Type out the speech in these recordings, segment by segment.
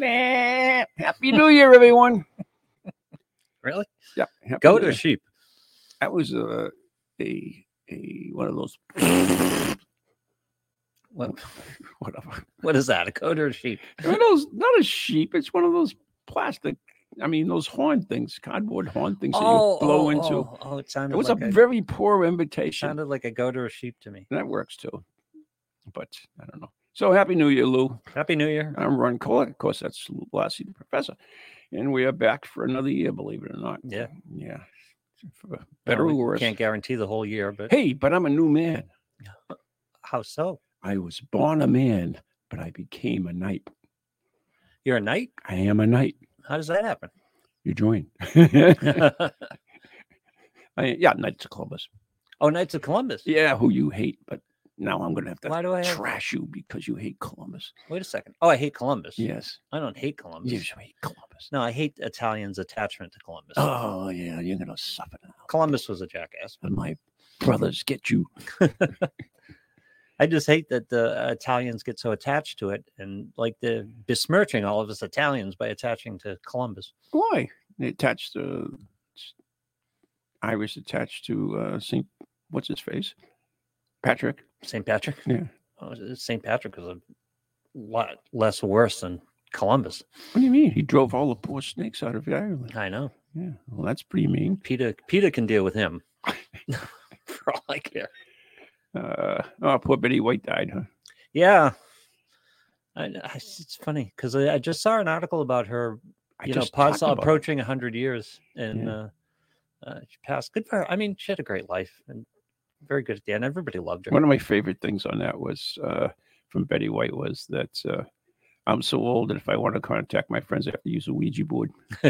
Nah, Happy New Year, everyone. Really? Yeah. Happy Goat New or Year. sheep? That was a a a one of those What, whatever. what is that? A goat or a sheep? One of those not a sheep. It's one of those plastic. I mean, those horn things, cardboard horn things that you oh, blow oh, into. Oh, oh, it sounded It was like a very poor invitation. sounded like a goat or a sheep to me. That works too. But I don't know. So happy New Year, Lou. Happy New Year. I'm Ron Kolek. Of course, that's Lou Blassie, the professor. And we are back for another year, believe it or not. Yeah. Yeah. For better Well, or worse. Can't guarantee the whole year, but Hey, but I'm a new man. how so? I was born a man, but I became a knight. You're a knight? I am a knight. How does that happen? You join. I, yeah, Knights of Columbus. Oh, Knights of Columbus. Yeah, who you hate, but now I'm going to have to Why do I have? trash you because you hate Columbus. Wait a second. Oh, I hate Columbus. Yes. I don't hate Columbus. You should hate Columbus. No, I hate Italians' attachment to Columbus. Oh, yeah, you're going to suffer now. Columbus was a jackass. And my brothers get you. I just hate that the Italians get so attached to it and like they're besmirching all of us Italians by attaching to Columbus. Why? They attached to Irish attached to uh, St. What's his face? Patrick. St. Patrick? Yeah. Oh, St. Patrick was a lot less worse than Columbus. What do you mean? He drove all the poor snakes out of Ireland. I know. Yeah. Well, that's pretty mean. Peter Peter can deal with him. For all I care. Uh, oh, poor Betty White died, huh? Yeah. I, I- it's funny because I, I just saw an article about her, I you know, talked approaching 100 years and Yeah. uh, uh, she passed. Good for her. I mean, she had a great life and very good at the end. Everybody loved her. One of my favorite things on that was uh, from Betty White was that uh, I'm so old that if I want to contact my friends, I have to use a Ouija board.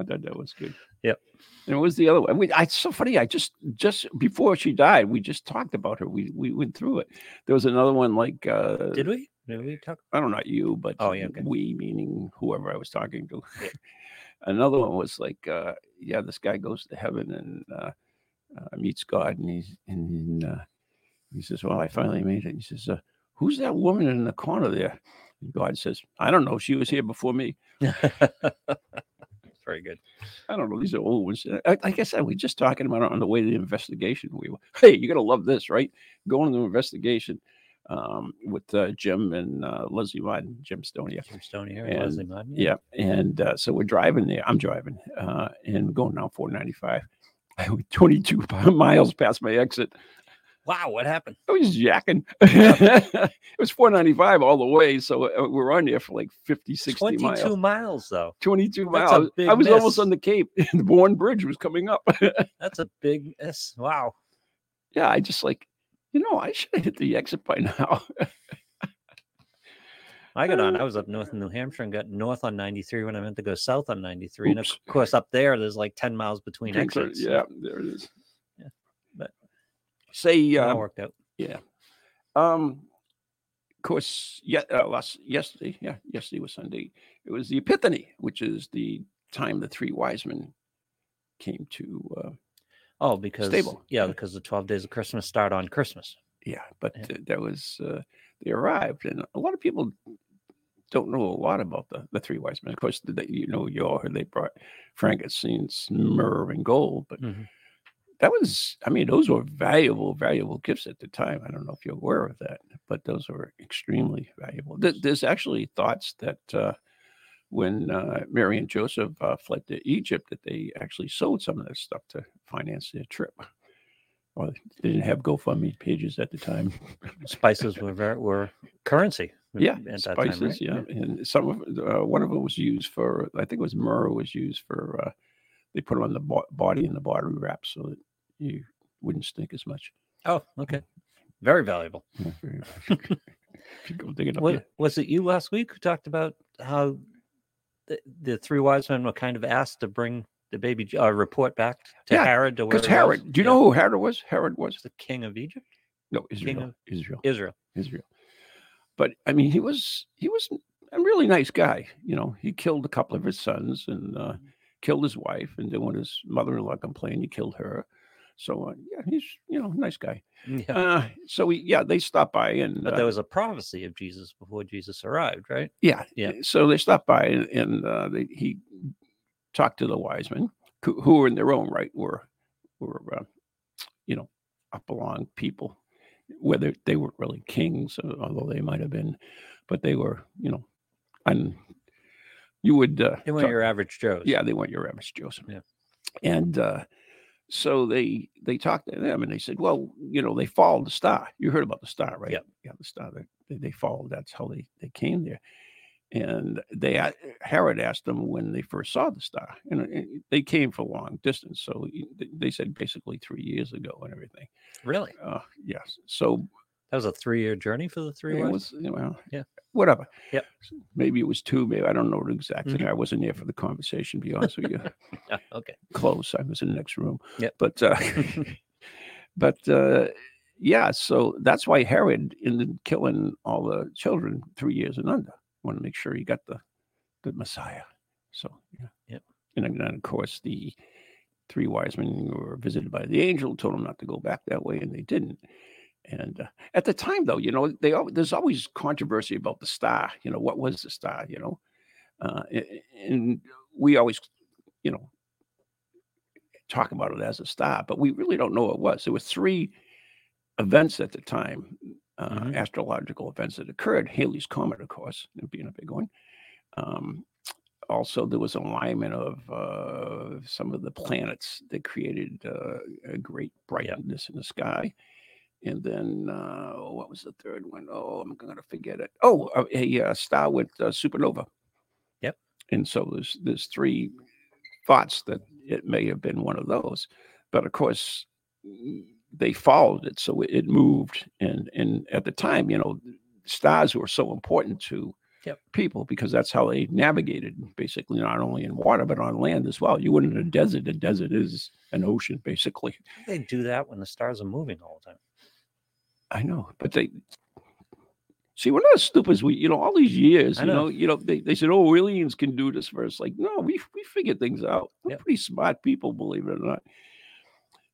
I thought that was good. Yep. And it was the other one. We, I, it's so funny. I just just before she died, we just talked about her. We we went through it. There was another one like uh, Did we? Did we talk? I don't know, not you, but Oh, yeah, okay. we meaning whoever I was talking to. Yeah. Another one was like, uh, yeah, this guy goes to heaven and uh, uh, meets God, and he's and uh, he says, "Well, I finally made it." He says, uh, "Who's that woman in the corner there?" And God says, "I don't know. She was here before me." very good. I don't know. These are old ones. I- Like I said, we are just talking about it on the way to the investigation. We were, hey, you're gonna love this, right? Going to the investigation um, with uh, Jim and uh, Leslie Martin, Jim Stonia. Jim Stoney And- Leslie Martin. Yeah, and uh, so we're driving there. I'm driving uh, and going down 495. I went 22 miles past my exit. Wow, what happened? I was yakking. it was 495 all the way, so uh, we're on there for like 50, 60 22 miles. miles, though. 22 That's miles. I was almost on the Cape. The Bourne Bridge was coming up. That's a big miss. Wow. yeah, I just like, you know, I should have hit the exit by now. I got on. I was up north in New Hampshire and got north on 93 when I meant to go south on 93. And of course, up there, there's like 10 miles between exits. yeah, there it is. Yeah, but- say, uh, worked out. Yeah. Um, of course, yeah, uh, last yesterday, yeah, yesterday was Sunday. It was the Epiphany, which is the time the three wise men came to. Uh, Oh, because stable. yeah, because the 12 days of Christmas start on Christmas. yeah, but Yeah. uh, that was uh, they arrived, and a lot of people don't know a lot about the the three wise men. Of course, they, you know, you all heard they brought frankincense, myrrh, and gold, but Mhm. that was, I mean, those were valuable, valuable gifts at the time. I don't know if you're aware of that, but those were extremely valuable. There- There's actually thoughts that uh, when uh, Mary and Joseph uh, fled to Egypt, that they actually sold some of that stuff to finance their trip. Well, they didn't have GoFundMe pages at the time. Spices were very, were currency. Yeah, spices. time, right? yeah, and some of uh, one of them was used for. I think it was myrrh was used for. Uh, they put it on the bo- body in the body wrap so that you wouldn't stink as much. Oh, okay. Very valuable. Yeah, very much. If you go digging up Was, it you last week who talked about how the, the three wise men were kind of asked to bring the baby uh, report back to Yeah, Herod to where Because he was? Herod, do you Yeah. know who Herod was? Herod was the king of Egypt, no Israel. of- Israel. Israel. Israel. But I mean, he was he was a really nice guy. You know, he killed a couple of his sons and uh, killed his wife, and then when his mother-in-law complained, he killed her. So uh, yeah, he's you know a nice guy. Yeah. Uh, so we yeah they stopped by and But uh, there was a prophecy of Jesus before Jesus arrived, right? yeah Yeah. So they stopped by and, and uh, they, he talked to the wise men who, who were in their own right were were uh, you know up along people whether they weren't really kings uh, although they might have been but they were you know and you would uh, They weren't talk- your average Joes. yeah they weren't your average Joseph Yeah. and uh, so they they talked to them and they said well you know they followed the star you heard about the star right Yep. yeah the star they, they followed that's how they they came there and they Herod asked them when they first saw the star, and uh, they came for long distance. So they- said basically three years ago and everything. Really? Uh, yes. So That was a three-year journey for the three it was, you know, Yeah. whatever. Yep. Maybe it was two. Maybe I don't know exactly. Mhm. I wasn't there for the conversation. To be honest with you, Ah, okay. close. I was in the next room. Yeah. But uh, but uh, yeah. So that's why Herod ended killing all the children three years and under. Want to make sure he got the the Messiah. So yeah. Yep. And then, of course the three wise men were visited by the angel, told them not to go back that way, and they didn't. And uh, at the time, though, you know, they there's always controversy about the star. You know, what was the star? You know, uh, and we always, you know, talk about it as a star, but we really don't know what it was. There were three events at the time, uh, Mhm. astrological events that occurred. Halley's comet, of course, being a big one. Um, also, there was alignment of uh, some of the planets that created uh, a great brightness in the sky. And then uh, what was the third one? Oh, I'm going to forget it. Oh, a, a, uh star with uh, supernova. Yep. And so there's there's three thoughts that it may have been one of those, but of course they followed it, so it, it moved. And and at the time, you know, stars were so important to Yep. people because that's how they navigated, basically, not only in water but on land as well. You went in a mm-hmm. desert. A desert is an ocean, basically. They do that when the stars are moving all the time. I know, but they see we're not as stupid as we, you know, all these years, I you know. know, you know, they, they said, oh, aliens can do this for us. Like, no, we we figured things out. We're Yep. pretty smart people, believe it or not.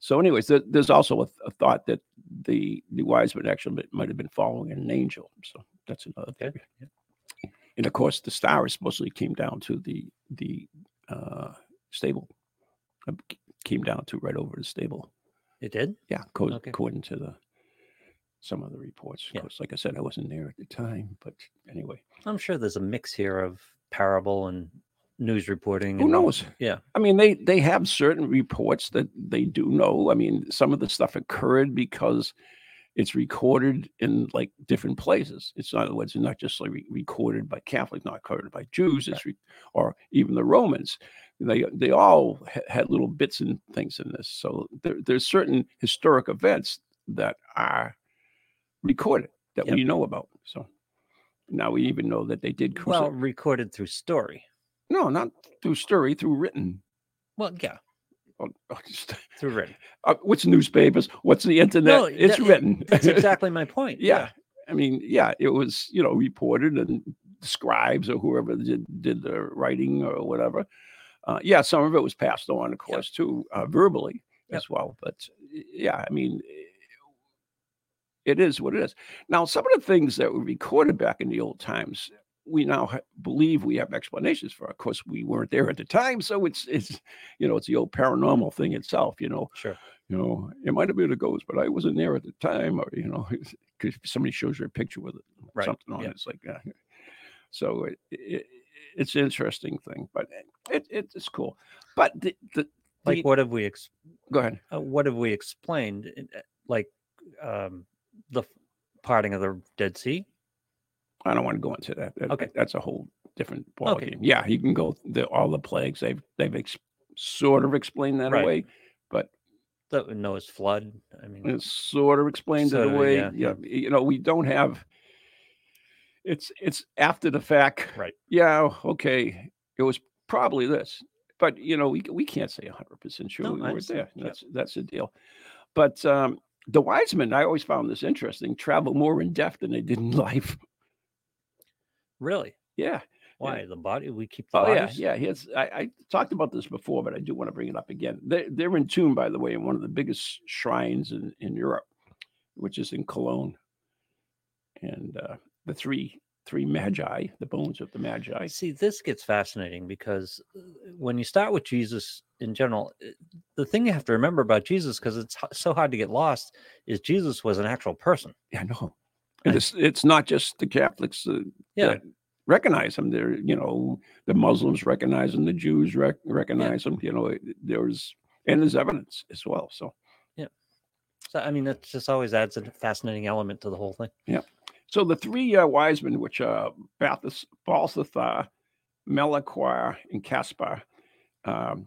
So, anyways, there, there's also a, a thought that the the wise men actually might- have been following an angel. So that's another theory. yeah. And of course, the star supposedly came down to the the uh, stable. uh, Came down to right over the stable. It did. Yeah, co- Okay. according to the some of the reports. Of Yeah. course, like I said, I wasn't there at the time, but anyway, I'm sure there's a mix here of parable and news reporting. who all- knows? Yeah. I mean, they they have certain reports that they do know. I mean, some of the stuff occurred because it's recorded in like different places. It's not, in other words, it's not just like re- recorded by Catholics, not recorded by Jews, it's re- or even the Romans. They they all ha- had little bits and things in this. So there, there's certain historic events that are recorded that Yep. we know about. So now we even know that they did crucify. Well, recorded through story. No, not through story, through written. Well, yeah, Oh, oh, just- through written. uh, what's newspapers? What's the internet? No, it's that- written. That's exactly my point. yeah. I mean, yeah, it was, you know, reported and scribes or whoever did, did the writing or whatever. Uh, yeah, some of it was passed on, of course, too, uh, verbally Yep. as well. But yeah, I mean, it is what it is. Now, some of the things that were recorded back in the old times, we now ha- believe we have explanations for. Of course, we weren't there at the time, so it's it's you know it's the old paranormal thing itself. You know, Sure. you know, it might have been a ghost, but I wasn't there at the time, or you know, because somebody shows you a picture with it, Right, something on yeah. it, it's like, uh, so it, it, it's an interesting thing, but it, it it's cool. But the, the, Like the- what have we ex- go ahead. uh, what have we explained? uh, Like um, the parting of the Dead Sea. I don't want to go into that. That- Okay. that's a whole different ball Okay. game. Yeah, you can go the all the plagues. They've they've ex- sort of explained that Right. away, but The Noah's flood. I mean, it's sort of explained Sort it away. yeah, yeah, you know, we don't have it's it's after the fact. Right. Yeah. Okay. It was probably this, but you know we we can't say hundred percent sure No, we weren't there. That's that's the deal. But um, the wise men, I always found this interesting. Travel more in death than they did in life. Really? Yeah. Why the body? We keep the Oh yeah, bodies. yeah. Here's I, I talked about this before, but I do want to bring it up again. They they're in tune, by the way, in one of the biggest shrines in, in Europe, which is in Cologne. And uh, the three three magi, the bones of the magi. See, this gets fascinating because uh, when you start with Jesus in general, the thing you have to remember about Jesus, because it's so hard to get lost, is Jesus was an actual person. Yeah, I know. And it's it's not just the Catholics uh, Yeah. that recognize him. They're you know the Muslims recognize him, the Jews rec- recognize him. You know, there's and there's evidence as well. So yeah, So I mean, it just always adds a fascinating element to the whole thing. Yeah. So the three uh, wise men, which are Balthas- Balthasar, Melchior, and Caspar, um,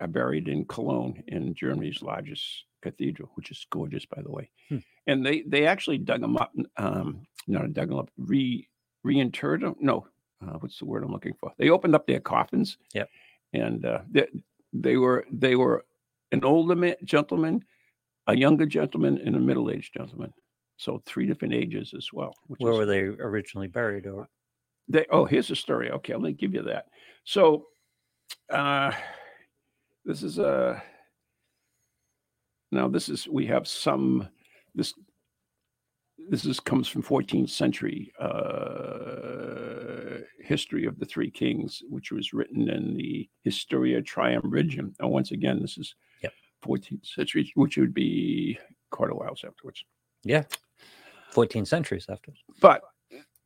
are buried in Cologne, in Germany's largest cathedral, which is gorgeous, by the way. Hmm. And they they actually dug them up, um, not dug them up, re reinterred them. No, uh, what's the word I'm looking for? They opened up their coffins. Yep. And uh, they, they were they were an older man, gentleman, a younger gentleman, and a middle aged gentleman. So three different ages as well. Where is, were they originally buried? Or they oh here's the story okay let me give you that so uh this is uh now this is we have some this this is comes from 14th century uh history of the three kings which was written in the historia triumvirem and once again this is Yep. 14th century which would be quite a while afterwards yeah, 14 centuries after, but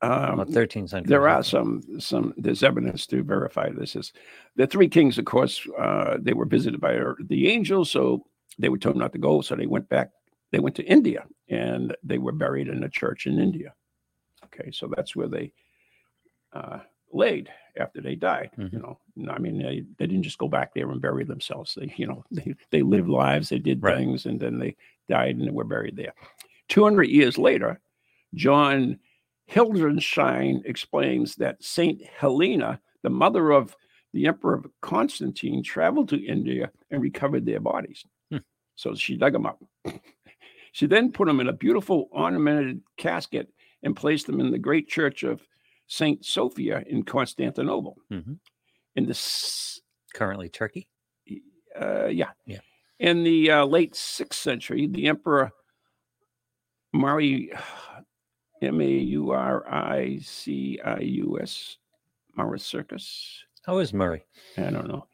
um, about 13 centuries. there are some some there's evidence to verify this is the three kings of course uh they were visited by uh, the angels so they were told not to go so they went back they went to india and they were buried in a church in india okay so that's where they uh laid after they died you Mhm. know i mean they, they didn't just go back there and bury themselves they you know they, they lived lives they did Right. things and then they died and they were buried there 200 years later john Hildensheim explains that Saint Helena, the mother of the Emperor Constantine, traveled to India and recovered their bodies. So she dug them up. she then put them in a beautiful ornamented casket and placed them in the great church of Saint Sophia in Constantinople. Mhm. In the currently Turkey. uh, yeah. Yeah. In the uh, late sixth century, the emperor Mari M A U R I C I U S Mauricircus. How is Murray? I don't know.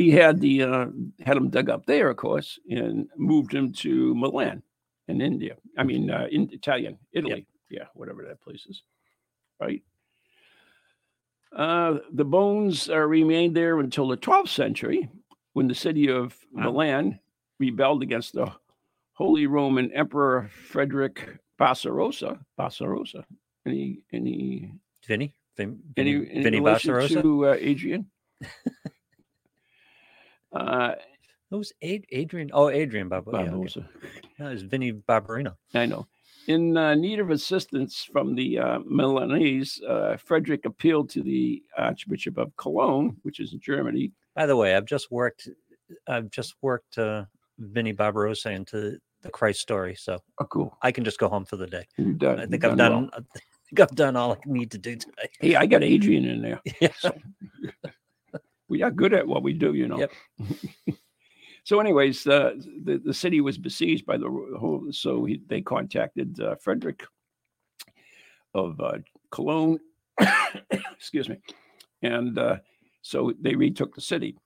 He had the uh, had him dug up there, of course, and moved him to Milan in India. I mean, uh, in Italian, Italy. Yeah, whatever that place is. Right. Uh, the bones uh, remained there until the 12th century, when the city of Wow. Milan rebelled against the Holy Roman Emperor Frederick Barbarossa. Barbarossa. Any any Vinny? Vin, any, Vinny, any Vinny Barbarossa? to uh, Adrian? uh, Who's Ad- Adrian? Oh, Adrian Barbarossa. Yeah, okay. Barbarossa. No, it's Vinny Barbarino. I know. In uh, need of assistance from the uh, Milanese, uh, Frederick appealed to the Archbishop of Cologne, which is in Germany. By the way, I've just worked. I've just worked uh, Vinny Barbarossa into the Christ story, so Oh, cool. I can just go home for the day. You've done, I think I've well. done. I think I've done all I need to do today. Hey, I got Adrian in there. Yeah. So we are good at what we do, you know. Yep. so, anyways, uh, the the city was besieged by the whole. So he, they contacted uh, Frederick of uh, Cologne. excuse me, and uh, so they retook the city.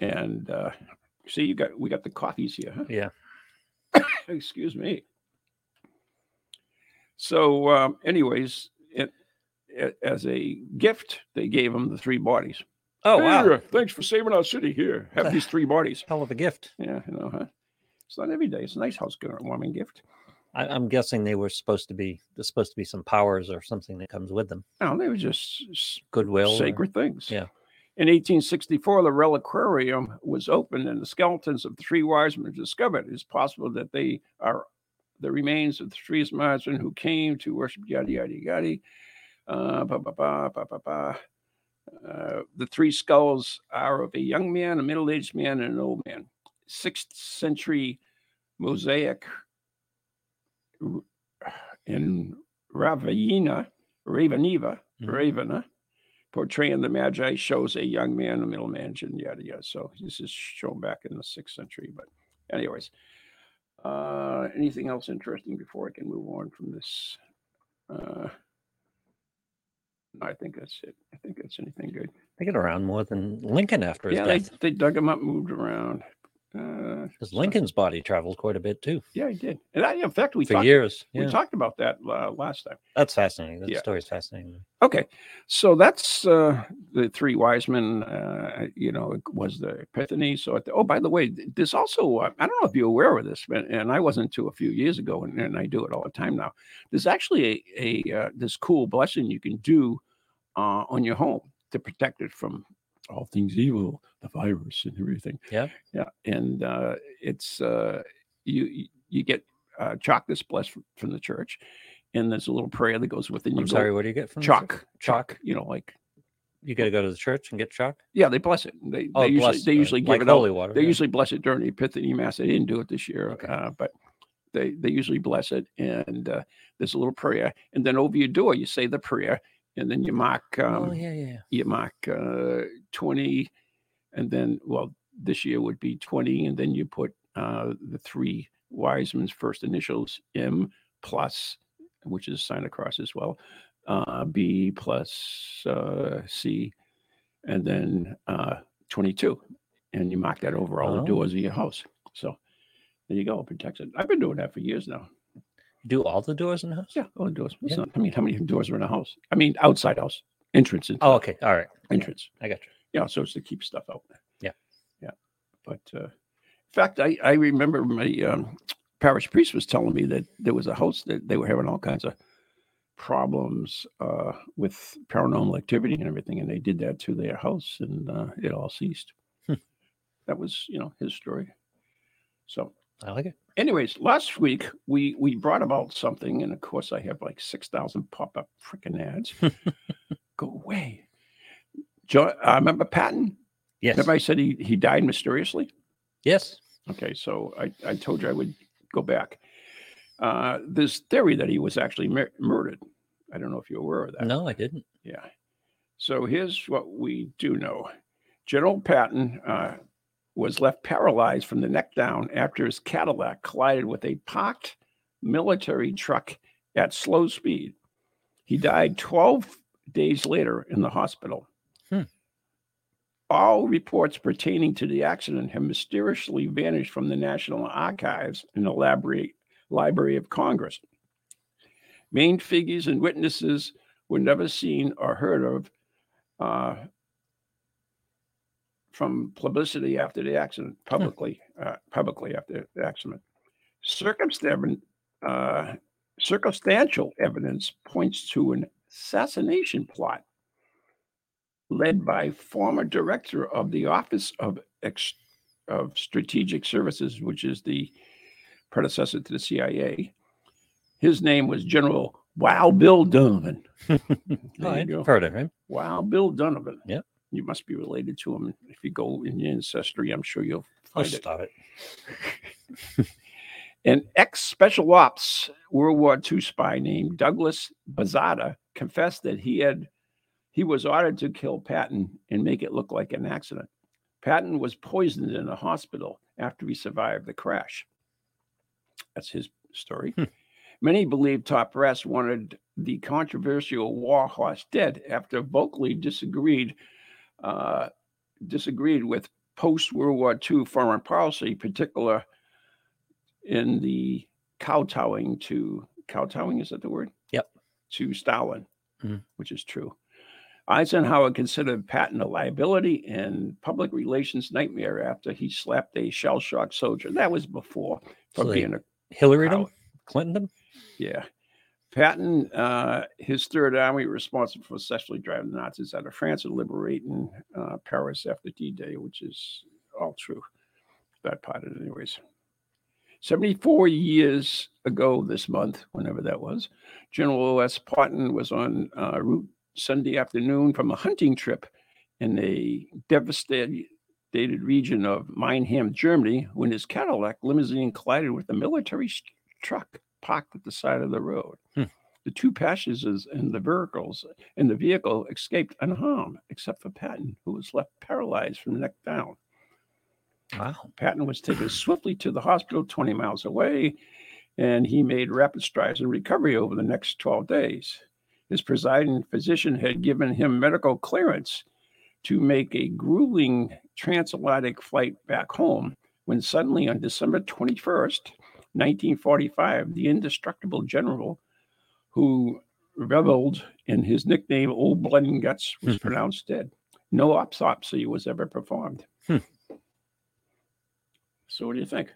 And uh, see, you got we got the coffees here, huh? Yeah. excuse me. So, um, anyways, it, it, as a gift, they gave him the three bodies. Oh wow! Thanks for saving our city. Here, have these three bodies. Hell of a gift. Yeah, you know, huh? It's not every day. It's a nice housewarming gift. I, I'm guessing they were supposed to be. There's supposed to be some powers or something that comes with them. No, they were just Goodwill. or- sacred things. yeah. In 1864, the reliquarium was opened and the skeletons of the three wise men were discovered. It's possible that they are the remains of the three wise men who came to worship yada yada yada. Uh, ba, ba, ba, ba, ba, ba. Uh, the three skulls are of a young man, a middle aged man, and an old man. Sixth century mosaic in Ravina, Ravaniva, Mhm. Ravana, portraying the Magi shows a young man, a middle man, and yada yada. So this is shown back in the sixth century. But, anyways, uh, anything else interesting before I can move on from this? Uh, no, I think that's it. I think that's anything good. They get around more than Lincoln after his Yeah, they, death. they dug him up, moved around. Uh, Because so- Lincoln's body traveled quite a bit too yeah, he did. And I, in fact, we for talked, years. we talked about that uh, last time. that's fascinating. That Yeah. story's fascinating. Okay, so that's uh, the three wise men. Uh, you know, it was the Epiphany. So, the, oh, by the way, this also uh, I don't know if you're aware of this, but and I wasn't until a few years ago, and, and I do it all the time now. There's actually a, a uh, this cool blessing you can do uh, on your home to protect it from all things evil, the virus and everything. Yeah. yeah, and uh, it's uh, you you- get uh, chalk this blessed from, the church, and there's a little prayer that goes with it. I'm sorry. What do you get from chalk, chalk. You know, like You got to go to the church and get chalk. yeah, they bless it. They, Oh, they usually they usually give it holy out. water. They yeah. usually bless it during the Epiphany Mass. They didn't do it this year, Okay. uh, but they they usually bless it. And uh, there's a little prayer, and then over your door you say the prayer, and then you mark um, oh yeah, yeah. you mark uh, twenty, and then well this year would be twenty, and then you put uh, the three wise men's first initials M plus, which is sign across as well, uh, B plus uh, C, and then uh, 22. And you mark that over all Oh. the doors of your house. So there you go, protects it. I've been doing that for years now. Do all the doors in the house? Yeah, all the doors. Yeah. not- I mean, how many doors are in a house? I mean, outside house, entrance Oh, okay. All right. entrance. I got you. Yeah, so it's to keep stuff out. Yeah. yeah. But uh, in fact, I I remember my um, parish priest was telling me that there was a house that they were having all kinds of problems uh, with paranormal activity and everything, and they did that to their house, and uh, it all ceased. Hmm. That was, you know, his story. So I like it. Anyways, last week we we brought about something, and of course I have like six thousand pop up freaking ads. Go away. Joe, I remember Patton. Yes. Remember I said he he died mysteriously. Yes. Okay, so I I told you I would go back. Uh, this theory that he was actually mur- murdered. I don't know if you're aware of that. No, I didn't. Yeah. So here's what we do know. General Patton uh, was left paralyzed from the neck down after his Cadillac collided with a parked military truck at slow speed. He died 12 days later in the hospital. Hmm. All reports pertaining to the accident have mysteriously vanished from the National Archives and the Library, Library of Congress. Main figures and witnesses were never seen or heard of uh, from publicity after the accident, publicly, uh, publicly after the accident. Circumstan- uh, circumstantial evidence points to an assassination plot led by former director of the Office of Ex- of Strategic Services, which is the predecessor to the CIA. His name was General Wild Bill Donovan. Oh, I've heard of him. Wild Bill Donovan. Yep. You must be related to him. If you go in your ancestry, I'm sure you'll Oh, find it. stop it. An ex special ops World War II spy named Douglas Bazata confessed that he had he was ordered to kill Patton and make it look like an accident. Patton was poisoned in a hospital after he survived the crash. That's his story. Hmm. Many believe Top Brass wanted the controversial war horse dead after vocally disagreed uh, disagreed with post World War II foreign policy, particular in the kowtowing to kowtowing is that the word? Yep. To Stalin, Mhm. which is true. Eisenhower considered Patton a liability and public relations nightmare after he slapped a shell shocked soldier. That was before So from being a Hillary. Clinton yeah. Patton, uh, his Third Army responsible for successfully driving the Nazis out of France and liberating uh, Paris after D Day, which is all true. That part of it, anyways. 74 years ago this month, whenever that was, General O.S. Patton was on uh, route Sunday afternoon from a hunting trip in a devastated region of Mannheim, Germany, when his Cadillac limousine collided with a military truck parked at the side of the road. Hmm. The two passengers in the vehicles in the vehicle escaped unharmed, except for Patton, who was left paralyzed from the neck down. Wow. Patton was taken swiftly to the hospital 20 miles away, and he made rapid strides in recovery over the next 12 days. His presiding physician had given him medical clearance to make a grueling transatlantic flight back home when suddenly on December 21st, 1945, the indestructible general who reveled in his nickname Old Blood and Guts was pronounced dead. No autopsy was ever performed. Hmm. So, what do you think?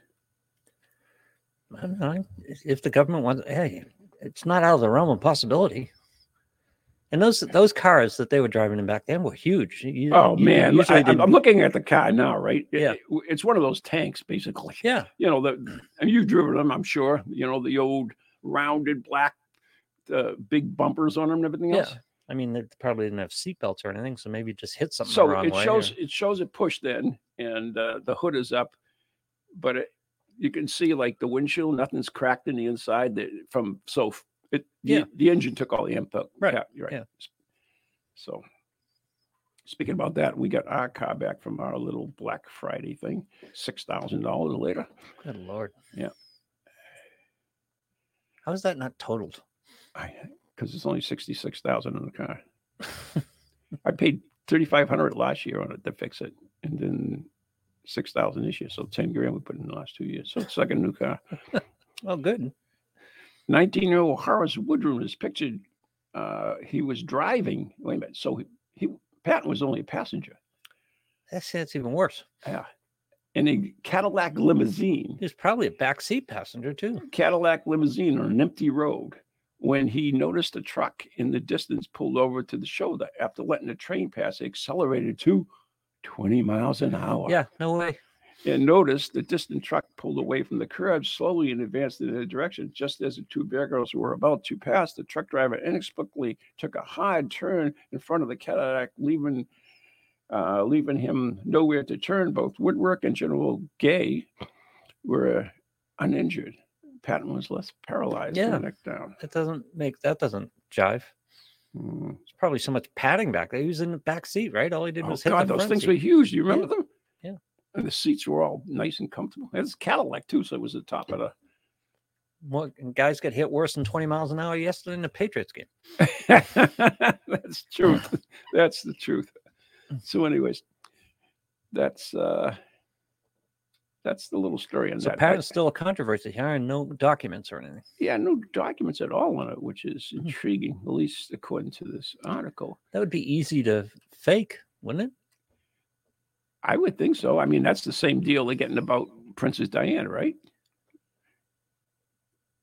I don't know. If the government wants, hey, it's not out of the realm of possibility. And those those cars that they were driving in back then were huge. You- Oh you man, I, am looking at the car now, right? Yeah. it- it's one of those tanks, basically. yeah, You know, the and you've driven them, I'm sure. You know, the old rounded black, uh, big bumpers on them and everything yeah. else. I mean, they probably didn't have seatbelts or anything, so maybe just hit something the So it shows or- it shows it pushed in, and uh, the hood is up, but it, you can see like the windshield, nothing's cracked in the inside. That from so it the, Yeah. the engine took all the impact. Right, Yeah, you're right. yeah. So speaking about that, we got our car back from our little Black Friday thing, six thousand dollars later. Good lord. Yeah. How is that not totaled? I because it's only sixty six thousand in the car. I paid thirty five hundred last year on it to fix it, and then six thousand this year. So ten grand we put in the last two years. So it's like a new car. Oh, good. Nineteen year old Horace Woodring is pictured. Uh, he was driving. Wait a minute. So he, he Patton was only a passenger. That's that's even worse. Yeah, in a Cadillac limousine. He was probably a backseat passenger too. Cadillac limousine on an empty road when he noticed a truck in the distance pulled over to the shoulder. After letting the train pass, it accelerated to 20 miles an hour. Yeah, no way. And noticed the distant truck pulled away from the curb slowly and advanced in their direction. Just as the two bear girls were about to pass, the truck driver inexplicably took a hard turn in front of the Cadillac, leaving uh, leaving him nowhere to turn. Both Woodwork and General Gay were uninjured. Patton was less paralyzed Yeah. neck down. That doesn't make that doesn't jive. Mm. There's probably so much padding back there. He was in the back seat, right? All he did Oh, was hit God, the those things seat. were huge. Do you remember them? And the seats were all nice and comfortable. It was Cadillac too, so it was the top of the. And guys got hit worse than 20 miles an hour yesterday in the Patriots game. that's true. That's the truth. So, anyways, that's uh that's the little story on So that. Patton's still a controversy here, and no documents or anything. yeah, no documents at all on it, which is Mhm. intriguing, at least according to this article. That would be easy to fake, wouldn't it? I would think so. I mean, that's the same deal they're getting about Princess Diana, right?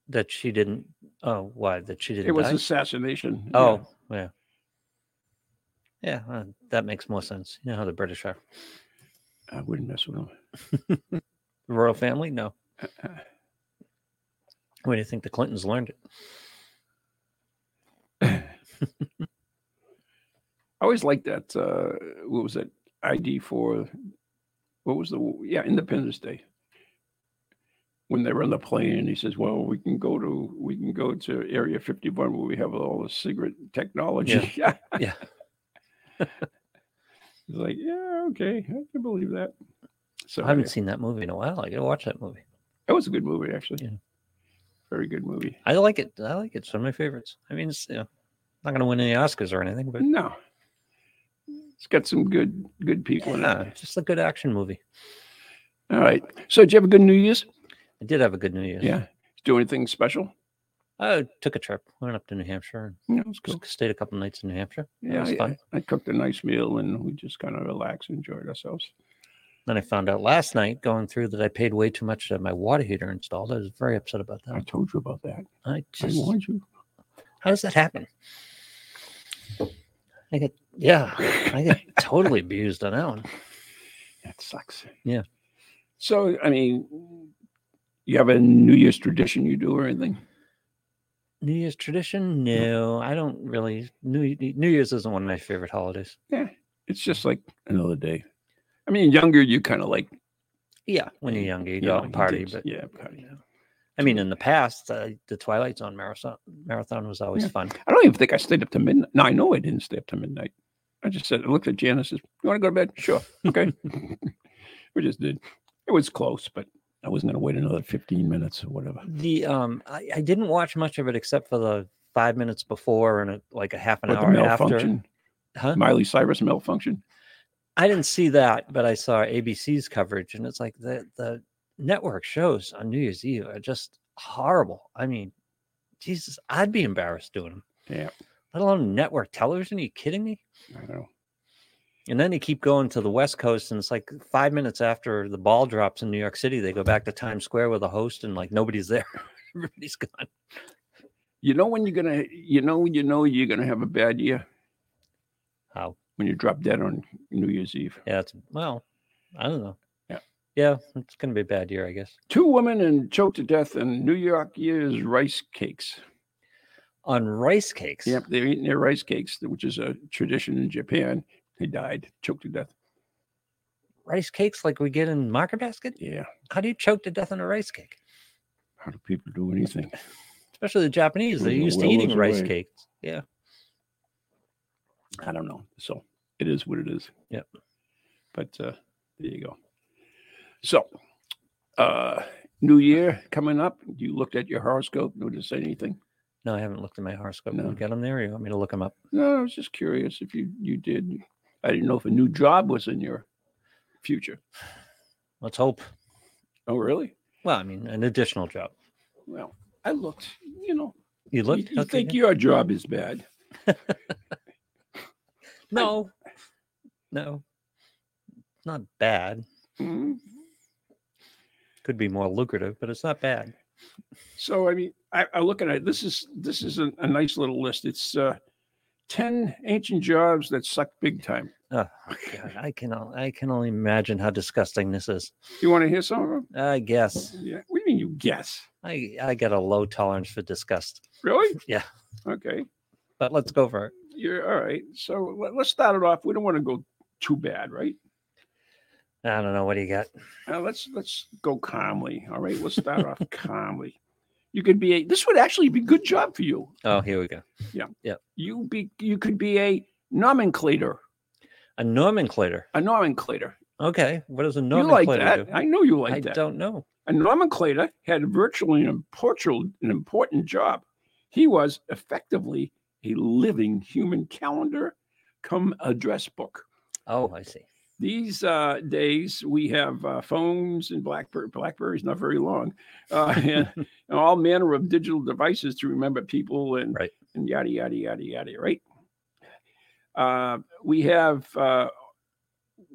That she didn't. Oh, why? That she didn't It was die? assassination. Oh, yeah. Yeah, uh, that makes more sense. You know how the British are. I wouldn't mess with them. The royal family? No. Uh, Where do you think the Clintons learned it? I always liked that. Uh, what was it? ID for what was the yeah Independence Day? When they were on the plane, he says, "Well, we can go to we can go to Area 51 where we have all the secret technology." Yeah, Yeah. He's like, "Yeah, okay, I can believe that." So I haven't seen that movie in a while. I gotta watch that movie. that was a good movie, actually. Yeah. Very good movie. I like it. I like it. It's one of my favorites. I mean, it's you know, not gonna win any Oscars or anything, but No, it's got some good good people in it. just a good action movie. All right. So, did you have a good New Year's? I did have a good New Year's. Yeah. Did you do anything special? I took a trip. Went up to New Hampshire and Yeah, it was cool. stayed a couple nights in New Hampshire. Yeah, it was I, fun. I cooked a nice meal and we just kind of relaxed and enjoyed ourselves. Then I found out last night going through that I paid way too much to have my water heater installed. I was very upset about that. I told you about that. I I just warned you. how does that happen? I get yeah, I get totally abused on that one. That sucks. Yeah. So, I mean, You have a New Year's tradition you do or anything? New Year's tradition? No, I don't really. New New Year's isn't one of my favorite holidays. Yeah, it's just like another day. I mean, younger, you kind of like Yeah, when you're younger, you go out and party. But yeah, party. I mean, in the past, uh, the Twilight Zone marathon marathon was always Yeah. fun. I don't even think I stayed up to midnight. No, I know I didn't stay up to midnight. I just said, I looked at Janice, says, You want to go to bed? Sure. Okay. we just did. It was close, but I wasn't going to wait another 15 minutes or whatever. The um, I, I didn't watch much of it except for the five minutes before and a, like a half an But hour after. malfunction, Huh? Miley Cyrus malfunction. I didn't see that, but I saw ABC's coverage, and it's like the the network shows on New Year's Eve are just horrible. I mean, Jesus, I'd be embarrassed doing them. Yeah. Let alone network television. Are you kidding me? I know. And then they keep going to the West Coast, and it's like five minutes after the ball drops in New York City, they go back to Times Square with a host, and like nobody's there. Everybody's gone. You know when you're gonna, you know, you know you're gonna have a bad year How? when you drop dead on New Year's Eve. Yeah, it's well, I don't know. Yeah. Yeah, it's gonna be a bad year, I guess. Two women and choked to death in New York year's rice cakes. On rice cakes. Yep, they're eating their rice cakes, which is a tradition in Japan. They died, choked to death. Rice cakes like we get in Market Basket? Yeah. How do you choke to death on a rice cake? How do people do anything? Especially the Japanese. They're used to eating rice away. cakes. Yeah. I don't know. So it is what it is. Yep. But uh, there you go. So, uh, New Year coming up. You looked at your horoscope. Notice anything? No, I haven't looked at my horoscope. No. Get them there. Or you want me to look them up? No, I was just curious if you you did. I didn't know if a new job was in your future. Let's hope. Oh, really? Well, I mean, an additional job. Well, I looked. You know, You you, looked. you Okay, think your job is bad? No. No. Not bad. Mhm. Could be more lucrative, but it's not bad. So I mean, I, I look at it. This is this is a, a nice little list. It's uh, ten ancient jobs that suck big time. Oh, God, I can I can only imagine how disgusting this is. You want to hear some of them? I guess Yeah. What do you mean you guess? I I got a low tolerance for disgust. Really? Yeah. Okay. But let's go for it. You're all right. So let, let's start it off. We don't want to go too bad, right? I don't know. What do you got? Uh, let's let's go calmly. All right. Let's start off calmly. You could be a. This would actually be a good job for you. Oh, here we go. Yeah, yeah. You be you could be a nomenclator. A nomenclator. A nomenclator. Okay. What does a You nomenclator like that? do? I know you like I that. I don't know. A nomenclator had virtually an important, an important job. He was effectively a living human calendar come address book. Oh, I see. These uh, days, we have uh, phones and Blackberry. Blackberry's not very long, uh, and, and all manner of digital devices to remember people and, Right. and yada, yada, yada, yada, right? Uh, we have uh,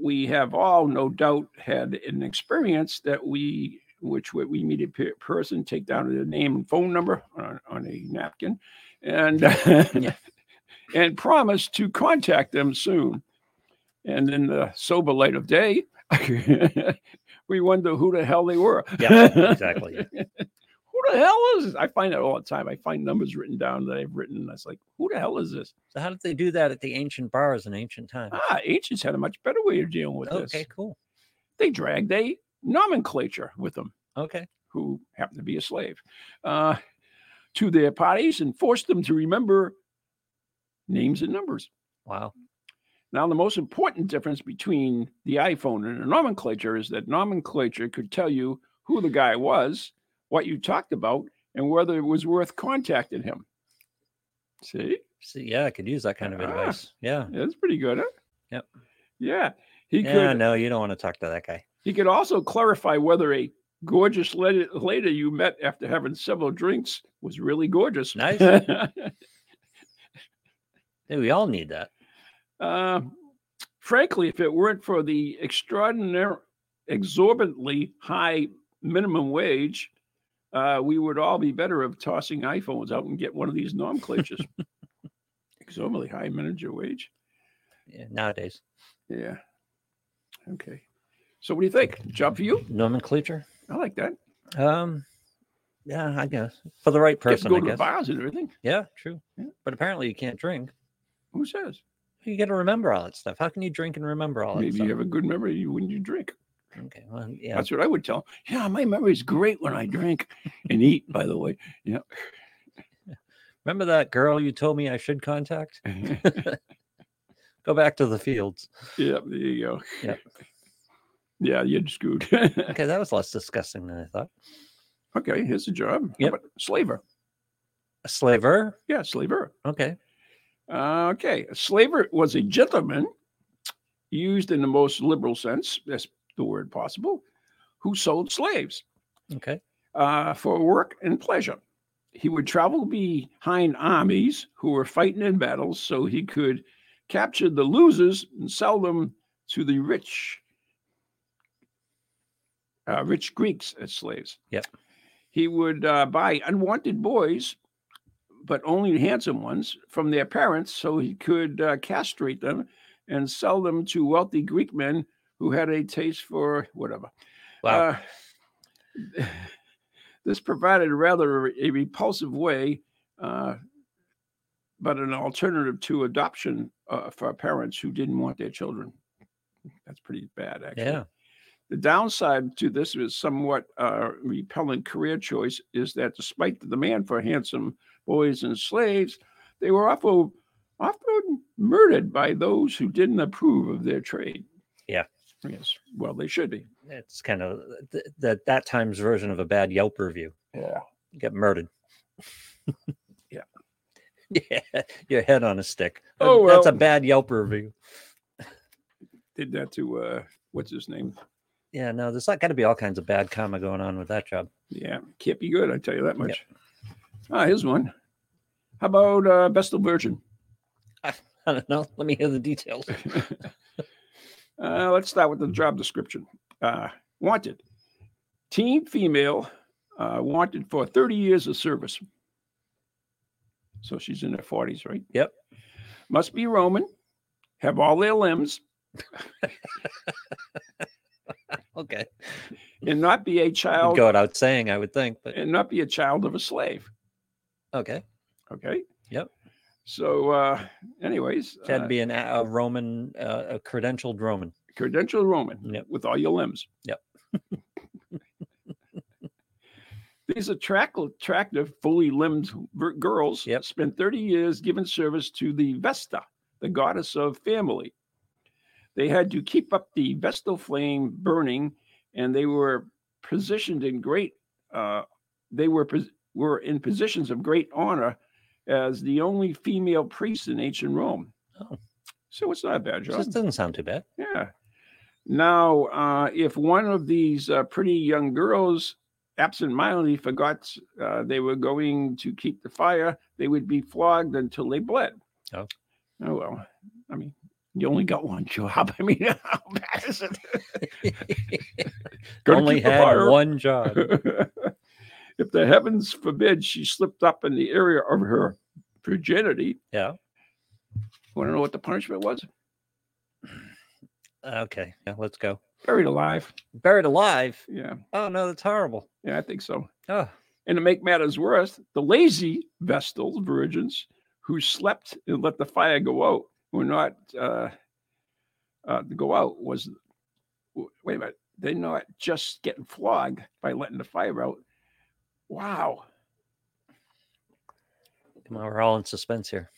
we have all no doubt had an experience that we which we, we meet a person take down their name and phone number on, on a napkin and Yeah. and promise to contact them soon and in the sober light of day we wonder who the hell they were Yeah, exactly. who the hell is this? i find that all the time i find numbers written down that i've written and i was like who the hell is this So how did they do that at the ancient bars in ancient times? ah ancients had a much better way of dealing with this Okay, cool. they dragged a nomenclature with them Okay. who happened to be a slave uh, to their parties and forced them to remember names and numbers. Wow. Now, the most important difference between the iPhone and a nomenclature is that nomenclature could tell you who the guy was, what you talked about, and whether it was worth contacting him. See, See, yeah, I could use that kind of Ah. advice. Yeah. that's pretty good, huh? Yep. Yeah, he Yeah, could. no, you don't want to talk to that guy. He could also clarify whether a gorgeous lady, lady you met after having several drinks was really gorgeous. Nice. Hey, we all need that. Uh, frankly, if it weren't for the extraordinary, exorbitantly high minimum wage, uh, we would all be better of tossing iPhones out and get one of these nomenclatures. exorbitantly high minimum wage. Yeah, nowadays. Yeah. Okay. So, what do you think? Job for you? Nomenclature. I like that. Um, yeah, I guess for the right Get to person. go I to the guess. bars and everything. Yeah, true. Yeah. But apparently you can't drink. Who says? You got to remember all that stuff. How can you drink and remember all that Maybe stuff? you have a good memory when you drink. Okay, well, yeah. That's what I would tell. Yeah, my memory is great when I drink and eat. By the way, yeah. Remember that girl you told me I should contact? Go back to the fields. yeah, there you go. Yep. Yeah, you're screwed. Okay, that was less disgusting than I thought. okay, here's a job. Yep. slaver. A slaver. Yeah, slaver. Okay. Uh, okay, a slaver was a gentleman used in the most liberal sense, that's the word possible, who sold slaves Okay. uh, for work and pleasure. He would travel behind armies who were fighting in battles so he could capture the losers and sell them to the rich, uh, rich Greeks as slaves. Yep. He would uh, buy unwanted boys, but only handsome ones, from their parents so he could uh, castrate them and sell them to wealthy Greek men who had a taste for whatever. Wow. Uh, this provided rather a repulsive way, uh, but an alternative to adoption uh, for parents who didn't want their children. That's pretty bad, actually. yeah. The downside to this is somewhat uh, repellent career choice is that despite the demand for handsome boys and slaves, they were often, often murdered by those who didn't approve of their trade. Yeah. Yes. Well, they should be. It's kind of th- that that time's version of a bad Yelp review. Yeah. You get murdered. Yeah. yeah. Your head on a stick. Oh, That's a bad Yelp review. Did that to uh, what's his name? Yeah. No, there's not got to be all kinds of bad karma going on with that job. Yeah, can't be good. I tell you that much. Ah, here's one. How about uh, Vestal Virgin? I don't know. Let me hear the details. Uh, let's start with the job description. Uh, wanted, teen female, uh, wanted for 30 years of service. So she's in her 40s, right? Yep. Must be Roman, have all their limbs, Okay. and not be a child go without saying, I would think, but and not be a child of a slave. okay. Okay. Yep. So, uh, anyways, It had to uh, be an, a Roman, uh, a credentialed Roman. Credentialed Roman Yep. with all your limbs. Yep. These attract- attractive, fully limbed girls Yep. spent 30 years giving service to the Vesta, the goddess of family. They had to keep up the Vestal flame burning, and they were positioned in great. Uh, they were pos- were in positions of great honor as the only female priest in ancient Rome. Oh. So it's not a bad job. This doesn't sound too bad. Yeah. Now, uh, if one of these uh, pretty young girls absentmindedly forgot uh, they were going to keep the fire, they would be flogged until they bled. Oh. Oh, well. I mean, you only got one job. I mean, how bad is it? Only had one job. if the heavens forbid she slipped up in the area of her virginity, Yeah. want to know what the punishment was? Okay. Yeah. Let's go. Buried alive. Buried alive. Yeah. Oh no, that's horrible. Yeah, I think so. Oh, And to make matters worse, the lazy Vestal virgins who slept and let the fire go out were not uh, uh, to go out was wait a minute they're not just getting flogged by letting the fire out. Wow, come on, we're all in suspense here.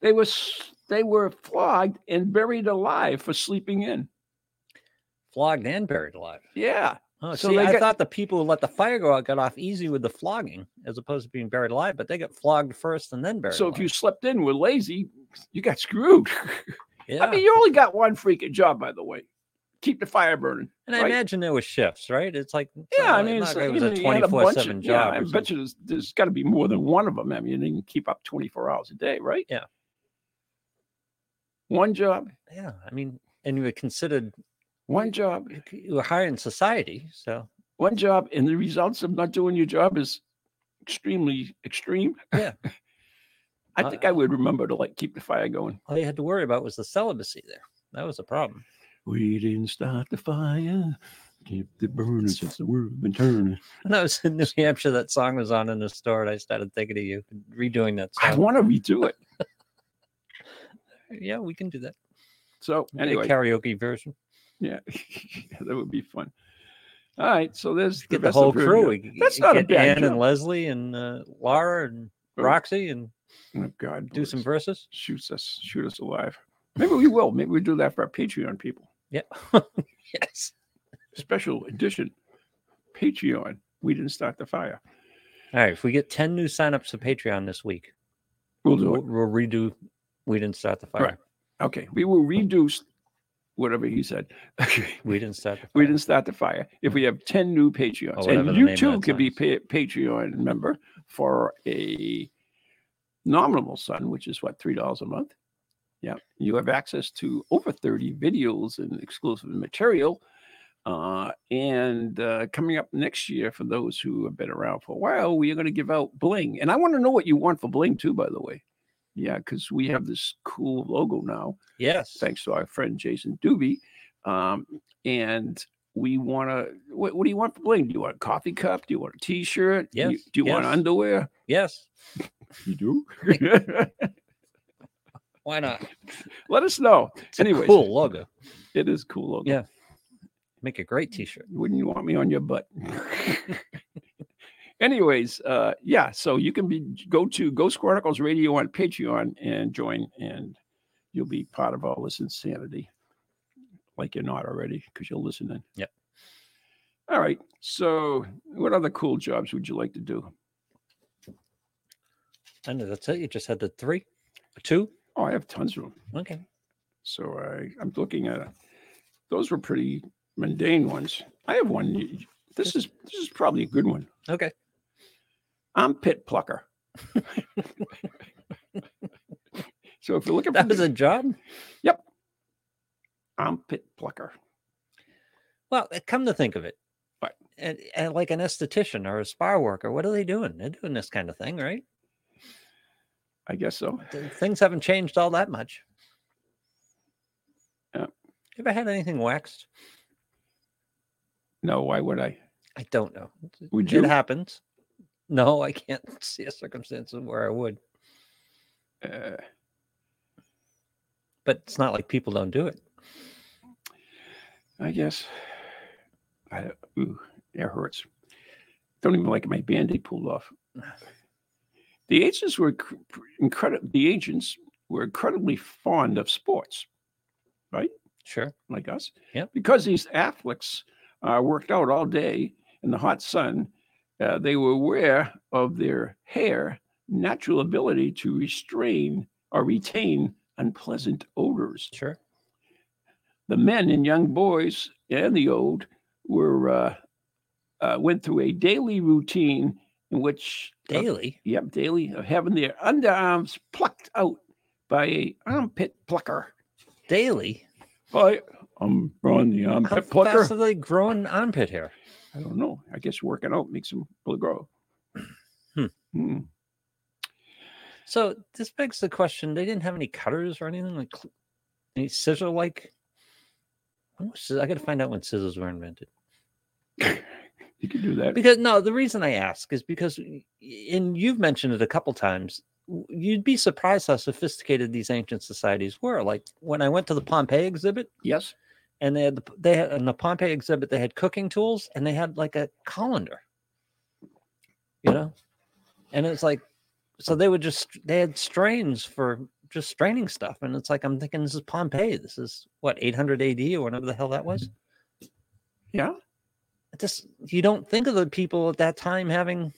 they was they were flogged and buried alive for sleeping in. Flogged and buried alive. Yeah, Oh, So see, they I get- thought the people who let the fire go out got off easy with the flogging, as opposed to being buried alive. But they got flogged first and then buried. so if you slept in were lazy, you got screwed. yeah, I mean, you only got one freaking job, by the way. Keep the fire burning. and I imagine there was shifts, right? It's like Yeah, I mean, like it was you a twenty four seven of- job. Yeah, I bet you there's, there's got to be more than one of them. I mean, they can keep up 24 hours a day, right? Yeah. One job, Yeah, I mean, and you were considered one job, you you were higher in society, so one job, and the results of not doing your job is extremely extreme. Yeah. I think I would remember to like keep the fire going. all you had to worry about was the celibacy there. That was the problem. We didn't start the fire. Keep the burning since the world been turning. When I was in New Hampshire, that song was on in the store, and I started thinking of you, redoing that song. I want to redo it. yeah, we can do that. So anyway, a karaoke version. yeah, that would be fun. All right, so there's Get the whole crew. We That's not a bad Ann job. and Leslie and uh, Laura and. Roxy and Oh God, do some verses. shoots us, shoot us alive. Maybe we will. Maybe we do that for our Patreon people. Yeah. yes. Special edition Patreon. We didn't start the fire. All right. If we get 10 new signups to Patreon this week, We'll do we'll, it. we'll redo. We didn't start the fire. Right. Okay, we will reduce whatever he said. Okay. We didn't start the fire. we didn't start the fire. If we have 10 new Patreons, oh, whatever and you too can be pa- Patreon member for a nominal sum, which is what, $3 a month? Yeah. You have access to over 30 videos and exclusive material. Uh, and uh, coming up next year, for those who have been around for a while, we are going to give out bling. And I want to know what you want for bling too, by the way. Yeah, because we have this cool logo now Yes. thanks to our friend Jason Doobie. Um, and we want to, what, what do you want for bling? Do you want a coffee cup? Do you want a t shirt? Do you, Yes, do you want underwear? Yes. You do? Why not? Let us know. It's a Anyways. cool logo. It is cool. Logo. Yeah. Make a great T-shirt. Wouldn't you want me on your butt? Anyways, uh, yeah. So you can be go to Ghost Chronicles Radio on Patreon and join, and you'll be part of all this insanity, like you're not already, because you're listening. Yep. All right. So, what other cool jobs would you like to do? I know that's it. You just had the three, two. Oh, I have tons of them. Okay. So I, I'm looking at those were pretty mundane ones. I have one. This is this is probably a good one. Okay. I'm pit plucker. so if you're looking for That was the a job. Yep. I'm pit plucker, Well, uh, come to think of it, What? and, and like an esthetician or a spa worker, what are they doing? They're doing this kind of thing, right? I guess so. Things haven't changed all that much. Yeah. Ever had anything waxed? No, why would I? I don't know. Would It you? happens. No, I can't see a circumstance where I would, Uh, but it's not like people don't do it. I guess. I ooh, it hurts. Don't even like my band-aid pulled off. The agents were incredible. The ancients were incredibly fond of sports, right? Sure. like us. Yep. Because these athletes uh, worked out all day in the hot sun, uh, they were aware of their hair natural ability to restrain or retain unpleasant odors. Sure. The men and young boys and the old were uh, uh, went through a daily routine in which uh, Daily. Yep, daily of having their underarms plucked out by a armpit plucker. Daily. Hi, I'm Ron the How armpit plucker. fast are they growing armpit hair? I don't know. I guess working out makes them grow. Hmm. Hmm. So this begs the question: They didn't have any cutters or anything like any scissor like. I got to find out when scissors were invented. You can do that. Because no, the reason I ask is because, and you've mentioned it a couple times. You'd be surprised how sophisticated these ancient societies were. Like when I went to the Pompeii exhibit, Yes. and they had the, they had in the Pompeii exhibit they had cooking tools and they had like a colander. You know, and it's like, so they would just they had strains for just straining stuff, and it's like I'm thinking this is Pompeii. This is what 800 AD or whatever the hell that was. Mm-hmm. Yeah. Just you don't think of the people at that time having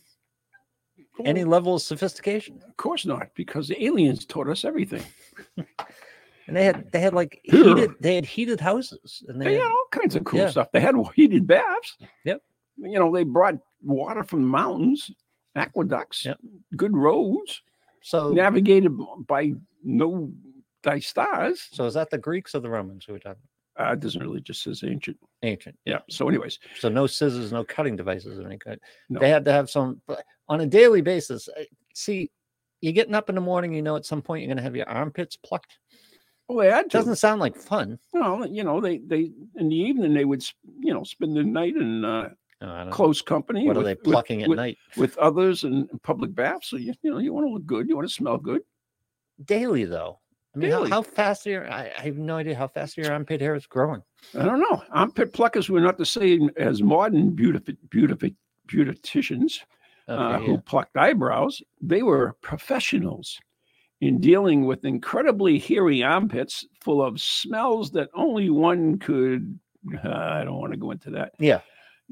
any level of sophistication, Of course not, because the aliens taught us everything. and they had they had like heated they had heated houses, and they They had, had all kinds of cool Yeah. stuff. They had heated baths. Yep. You know, they brought water from the mountains, aqueducts, Yep. good roads, so navigated by no thy stars. so is that the Greeks or the Romans who were talking? Uh, it doesn't really just says ancient. Ancient. Yeah. So, anyways, So no scissors, no cutting devices of any kind. No. They had to have some but on a daily basis. uh, See, you're getting up in the morning, you know, at some point you're going to have your armpits plucked. Well, they had to. Doesn't sound like fun. Well, you know, they they in the evening they would you know spend the night in uh, I don't know. close company. What are with- they with- plucking at with, night? with others in public baths? So you you know you want to look good, you want to smell good. Daily though. I mean, how, how fast are your, I, I have no idea how fast your armpit hair is growing. I don't know. Armpit pluckers were not the same as modern beautifi- beautifi- beauticians uh, Okay, who plucked eyebrows. They were professionals in dealing with incredibly hairy armpits full of smells that only one could. uh, I don't want to go into that. Yeah.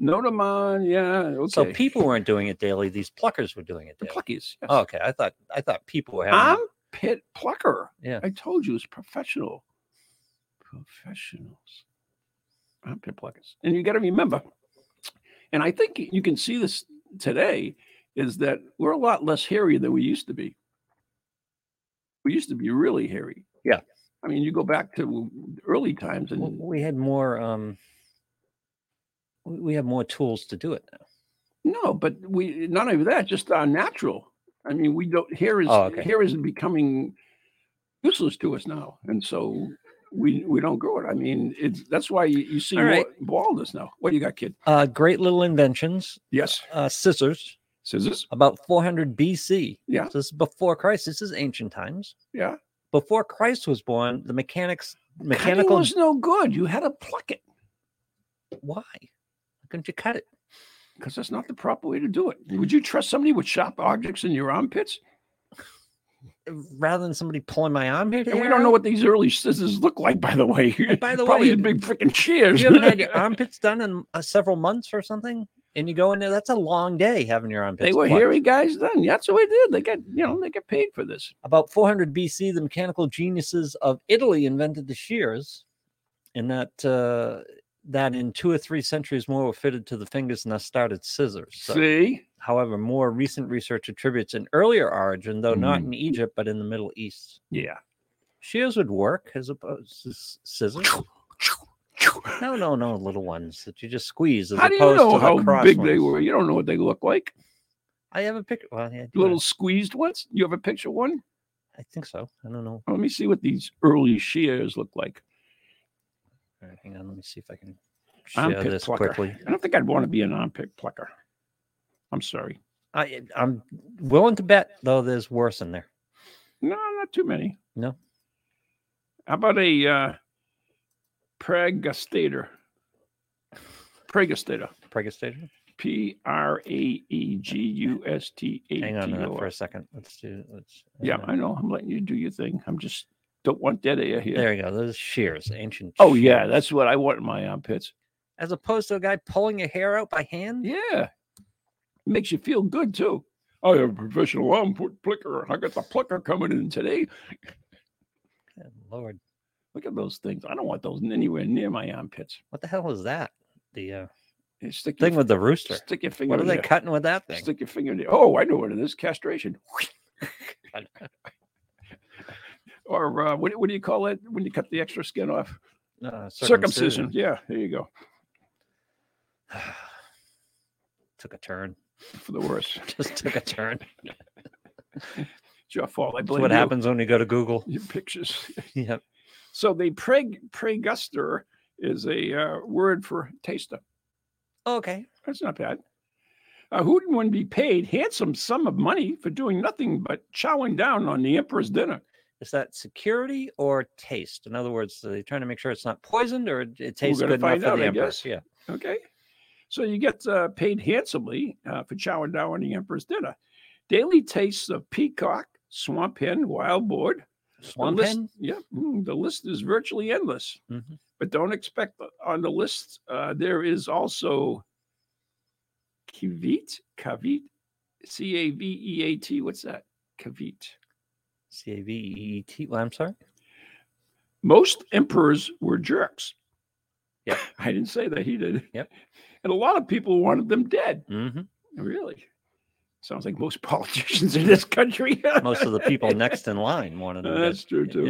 Notamon, yeah. Okay. So people weren't doing it daily. These pluckers were doing it the daily. pluckies. yes. Oh, okay. I thought I thought people were having. Armpit plucker. Yeah. I told you it's professional. Professionals. Armpit pluckers. And you got to remember, and I think you can see this today, is that we're a lot less hairy than we used to be. We used to be really hairy. Yeah. I mean, you go back to early times and we had more. um we we have more tools to do it now. No, but we not only that, just our natural. I mean, we don't hair is Oh, okay. hair is becoming useless to us now, and so we we don't grow it. I mean, it's that's why you, you see right. baldness now. What do you got, kid? Uh, great little inventions. Yes, Uh, scissors, scissors. about 400 BC. Yeah. So this is before Christ. This is ancient times. Yeah, Before Christ was born, the mechanics Cutting mechanical. was no good. You had to pluck it Why? Why couldn't you cut it? Because that's not the proper way to do it. Would you trust somebody with sharp objects in your armpits? Rather than somebody pulling my armpit And we don't know what these early scissors look like, by the way. And by the Probably way, big freaking shears. you haven't had your armpits done in uh, several months or something, and you go in there. That's a long day having your armpits. They were plucked. hairy guys then. That's what they did. They got, you know, they get paid for this. About 400 BC, the mechanical geniuses of Italy invented the shears, and that uh, that in two or three centuries more were fitted to the fingers and thus started scissors. So, See? however, more recent research attributes an earlier origin, though not Mm. in Egypt but in the Middle East. Yeah. Shears would work as opposed to scissors. No, no, no, little ones that you just squeeze as How do you know to the how cross big they were? You don't know what they look like. I have a picture. Well, yeah, Little have- squeezed ones. You have a picture one? I think so. I don't know. Let me see what these early shears look like. Right, hang on. Let me see if I can share this plucker. quickly. I don't think I'd want to be an armpit plucker. I'm sorry. I, I'm willing to bet, though, there's worse in there. No, not too many. No. How about a uh, pregustator? Pregustator. Pregustator. P R A E G U S T A T Hang on to that O for R. a second. Let's do. Let's. Yeah, I know. I'm letting you do your thing. I'm just don't want dead air here. There you go. Those shears, ancient. Oh yeah, that's what I want in my armpits. as opposed to a guy pulling your hair out by hand. Yeah, makes you feel good too. I have a professional armpit plucker. I got the plucker coming in today. Good Lord, Look at those things. I don't want those anywhere near my armpits. what the hell is that? The uh, your, thing with the rooster. stick your finger. What are they there. cutting with that thing? Stick your finger in there. Oh, I know what it is. Castration. or uh, what, what do you call it when you cut the extra skin off? Uh, Circumcision. Yeah, there you go. took a turn. For the worse. Just took a turn. It's your fault. I That's what you. happens when you go to Google. Your pictures. Yep. So the preg preguster is a uh, word for taster. Okay. That's not bad. Uh, who wouldn't be paid handsome sum of money for doing nothing but chowing down on the emperor's dinner? Is that security or taste? In other words, are they trying to make sure it's not poisoned or it- tastes good enough for out, the I emperor? guess. Yeah. Okay. So you get uh, paid handsomely uh, for chowing down on the emperor's dinner. Daily tastes of peacock, swamp hen, wild boar. Swamp list- hen? Yeah, mm, the list is virtually endless. Mhm. But don't expect on the list. Uh, there is also kavit, kavit, C A V E A T. What's that? Kavit. C A V E E T. Well, I'm sorry. Most emperors were jerks. Yeah, I didn't say that. He did. Yep. And a lot of people wanted them dead. hmm Really? Sounds like most politicians in this country. Most of the people next in line wanted them. dead. That's true too.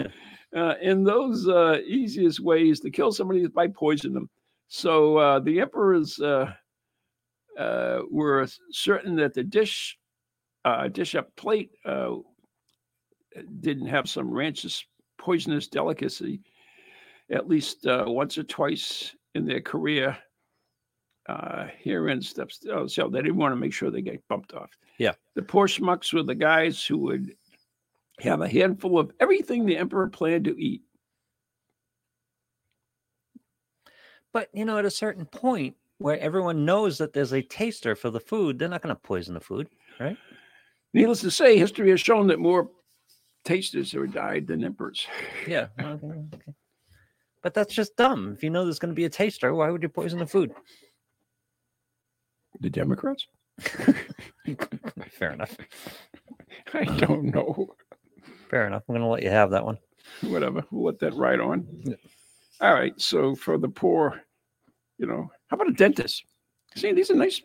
Yeah. Uh, and those uh, easiest ways to kill somebody is by poisoning them. So uh, the emperors uh, uh, were certain that the dish, uh, dish up plate, uh, didn't have some rancis poisonous delicacy at least uh, once or twice in their career. Uh, herein steps. Oh, so they didn't want to make sure they get bumped off. Yeah. The poor schmucks were the guys who would have a handful of everything the emperor planned to eat. But you know, at a certain point where everyone knows that there's a taster for the food, they're not going to poison the food. Right? Needless to say, history has shown that more tasters have died than emperors. Yeah. Oh, okay, okay. But that's just dumb. If you know there's going to be a taster, why would you poison the food? The Democrats? Fair enough. I don't know. Fair enough. I'm going to let you have that one. Whatever. We'll let that ride on. Yeah. All right. So for the poor, you know, how about a dentist? See, these are nice,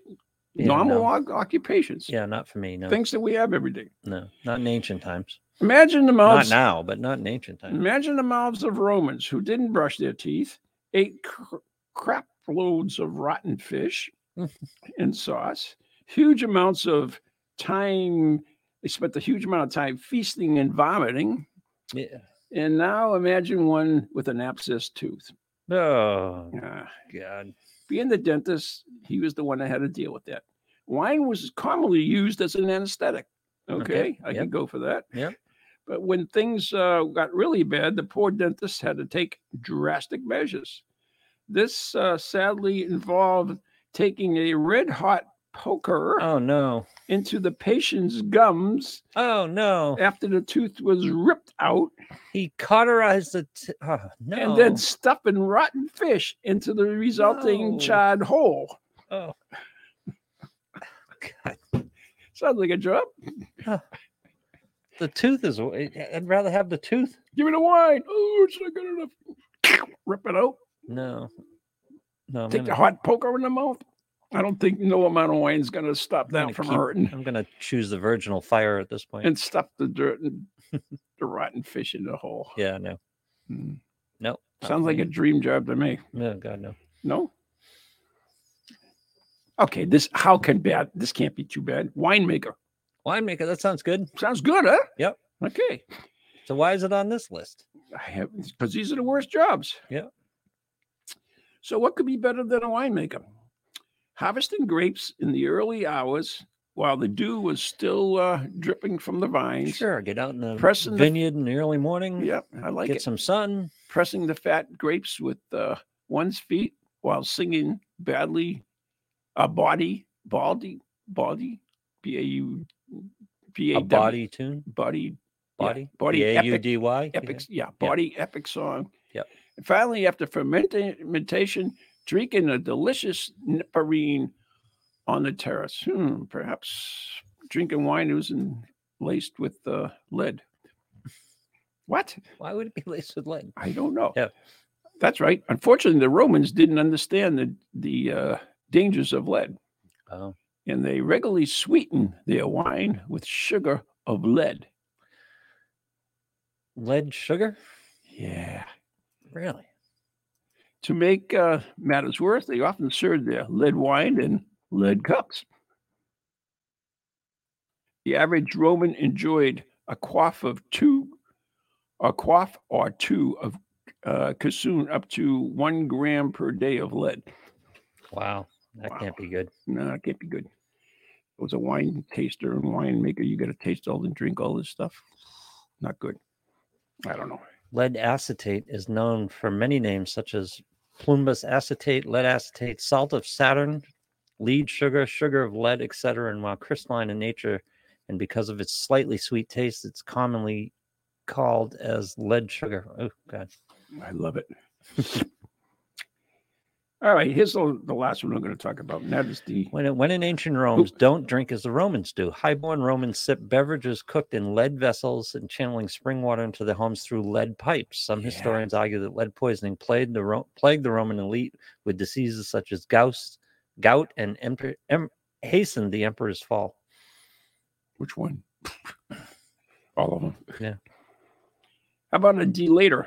Yeah, normal no. occupations. Yeah, not for me. No, Things that we have every day. no, not in ancient times. Imagine the mouths. Not now, but not in ancient times. Imagine the mouths of Romans who didn't brush their teeth, ate cr- crap loads of rotten fish and sauce, huge amounts of time. They spent a huge amount of time feasting and vomiting. Yeah. And now imagine one with an abscessed tooth. Oh Ah, God. being the dentist, he was the one that had to deal with that. Wine was commonly used as an anesthetic. Okay, Okay, I yep. can go for that. Yep. But when things uh, got really bad, the poor dentist had to take drastic measures. This uh, sadly involved taking a red hot poker Oh no. into the patient's gums Oh no. after the tooth was ripped out He cauterized the. T- oh, no. and then stuffing rotten fish into the resulting No. charred hole. Oh. God. Sounds like a job. The tooth is. I'd rather have the tooth. Give me the wine. Oh, it's not good enough. Rip it out. No. No. I'm Take the gonna, hot poker in the mouth. I don't think no amount of wine's going to stop that from keep- hurting. I'm gonna choose the virginal fire at this point. And stuff the dirt and the rotten fish in the hole. yeah. No. Mm. No. Sounds like a dream job to me. No. God no. No. Okay, this how can bad? This can't be too bad. Winemaker Winemaker. That sounds good. sounds good, huh? Yep. Okay, So why is it on this list? I have because these are the worst jobs. Yeah. So what could be better than a winemaker? Harvesting grapes in the early hours while the dew was still uh, dripping from the vines. Sure. Get out in the Pressing the- vineyard in the early morning. Yep, I like get it. some sun. Pressing the fat grapes with uh, one's feet while singing badly, a body, baldy, baldy, B A U A body tune. body, yeah, Body. body, B A U epic, D Y. epic, yeah, Yep. body, epic song. Yep. And finally, after fermentation, drinking a delicious nipperine on the terrace. Hmm, perhaps drinking wine isn't laced with uh, lead. What? Why would it be laced with lead? I don't know. Yeah. That's right. Unfortunately, the Romans didn't understand the the uh, dangers of lead, Oh. And they regularly sweeten their wine with sugar of lead. Lead sugar? Yeah. Really? To make uh, matters worse, they often served their lead wine in lead cups. The average Roman enjoyed a quaff of two, a quaff or two of uh, cassoon up to one gram per day of lead. Wow. That Wow. can't be good. No, it can't be good. Was a wine taster and winemaker. You got to taste all and drink all this stuff. Not good. I don't know. Lead acetate is known for many names such as plumbous acetate, lead acetate, salt of Saturn, lead sugar, sugar of lead, etc. And while crystalline in nature and because of its slightly sweet taste, it's commonly called as lead sugar. Oh God. I love it. all right, here's the, the last one I'm going to talk about, and that is the When, in- when in ancient Rome, don't drink as the Romans do. Highborn Romans sip beverages cooked in lead vessels and channeling spring water into their homes through lead pipes. Some Yeah. historians argue that lead poisoning plagued the, Ro- plagued the Roman elite with diseases such as gout, gout and emper- em- hastened the emperor's fall. which one? all of them. Yeah. How about a delator?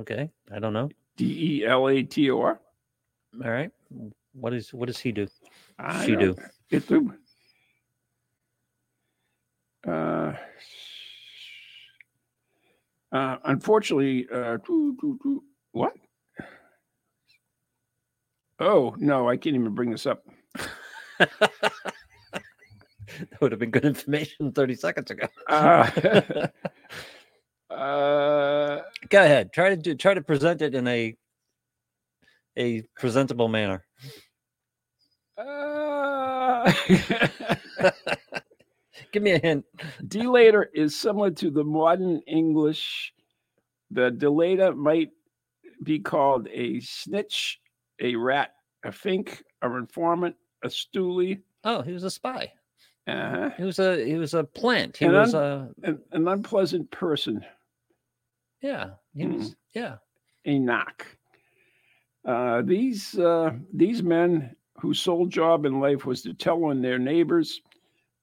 Okay, I don't know. D E L A T O R. All right, what is what does he do? I She do. It do. Uh, Uh, unfortunately, uh, doo, doo, doo. what? Oh no, I can't even bring this up. that would have been good information 30 seconds ago. Uh, uh, Go ahead. Try to do try to present it in a a presentable manner. uh, Give me a hint. delator is similar to the modern English. The delator might be called a snitch, a rat, a fink, a informant, a stoolie, Oh, he was a spy. uh, He was a he was a plant. He And was I'm- a an, an unpleasant person, yeah. He Mm. was yeah. a knock. Uh, these uh, these men whose sole job in life was to tell on their neighbors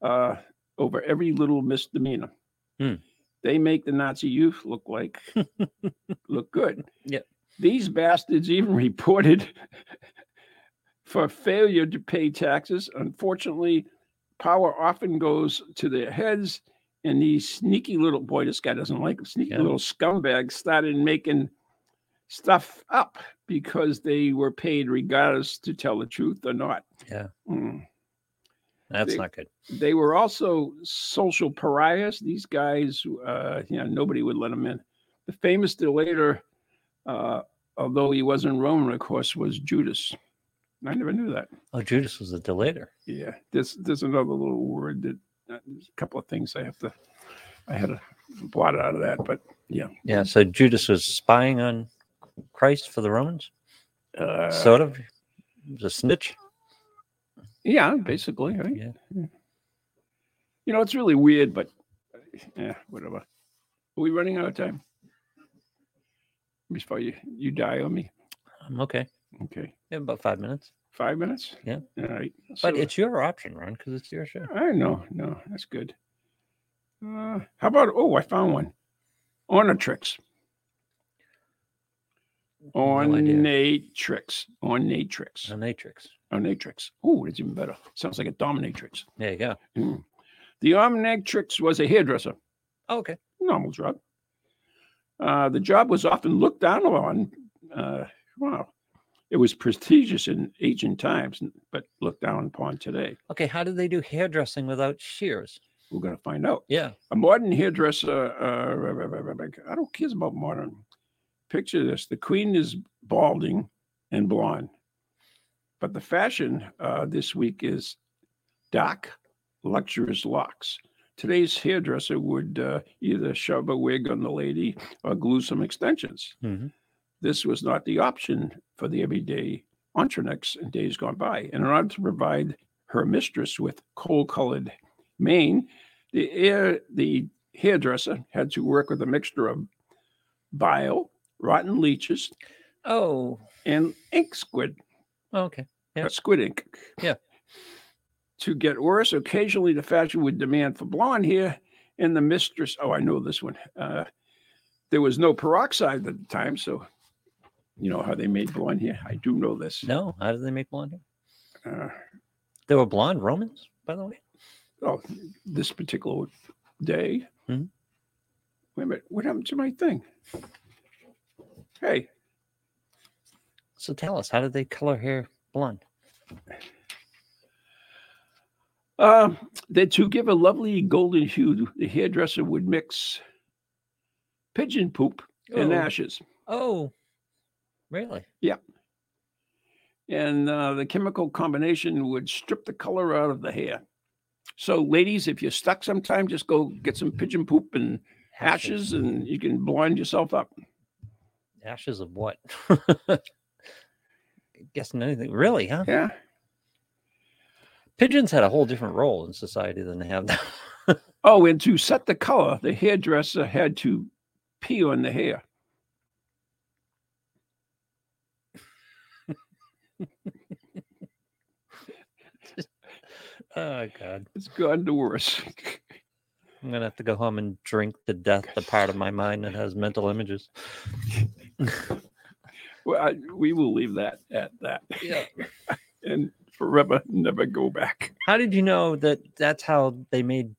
uh, over every little misdemeanor. Hmm. They make the Nazi youth look like look good. Yep. These bastards even reported for failure to pay taxes. Unfortunately, power often goes to their heads, and these sneaky little boy, this guy doesn't like them, sneaky Yeah. little scumbags started making stuff up because they were paid regardless to tell the truth or not. Yeah. Mm. That's They- not good. They were also social pariahs. These guys, uh, you know, nobody would let them in. The famous delator, uh, although he wasn't Roman, of course, was Judas. I never knew that. Oh, Judas was a delator. Yeah, there's there's another little word that uh, there's a couple of things I have to. I had to blot out of that, but yeah. Yeah. So Judas was spying on Christ for the Romans. uh, sort of. He was a snitch. yeah, basically, right? Yeah. You know, it's really weird, but yeah, whatever. Are we running out of time? Before you you die on me? I'm okay. Okay, Yeah, about five minutes. five minutes. Yeah. All right. But it's your option, Ron, because it's your show. I know, no, that's good. Uh, how about? Oh, I found one. Ornatrix. Ornatrix. Ornatrix. Ornatrix. Oh, it's even better. Sounds like a dominatrix. There you go. Mm. The Ornatrix was a hairdresser. Oh, okay. Normal job. Uh, the job was often looked down on. Uh, wow. It was prestigious in ancient times, but looked down upon today. Okay. How did they do hairdressing without shears? We're going to find out. Yeah. A modern hairdresser, uh, I don't care about modern. Picture this the queen is balding and blonde, but the fashion uh, this week is dark, luxurious locks. Today's hairdresser would uh, either shove a wig on the lady or glue some extensions. hmm This was not the option for the everyday Entrenex in days gone by. And in order to provide her mistress with coal colored mane, the, air, the hairdresser had to work with a mixture of bile, rotten leeches, Oh. and ink squid, Okay. Yeah. uh, squid ink. Yeah. To get worse, occasionally the fashion would demand for blonde hair, and the mistress, oh, I know this one. Uh, there was no peroxide at the time, so you know how they made blonde hair. I do know this. No. How did they make blonde hair? Uh, They were blonde Romans, by the way. oh, this particular day. Mhm. Wait a minute, what happened to my thing? Hey, So tell us, how did they color hair blonde? uh, then to give a lovely golden hue, the hairdresser would mix pigeon poop and Oh. ashes. Oh. Really? Yeah. And uh, the chemical combination would strip the color out of the hair. So, ladies, if you're stuck sometime, just go get some pigeon poop and ashes, and you can blind yourself up. Ashes of what? Guessing anything. Really, huh? Yeah. Pigeons had a whole different role in society than they have now. Oh, and to set the color, the hairdresser had to pee on the hair. oh God. It's gone to worse. I'm gonna have to go home and drink to death the part of my mind that has mental images. well, I, we will leave that at that Yeah. and forever never go back. How did you know that that's how they made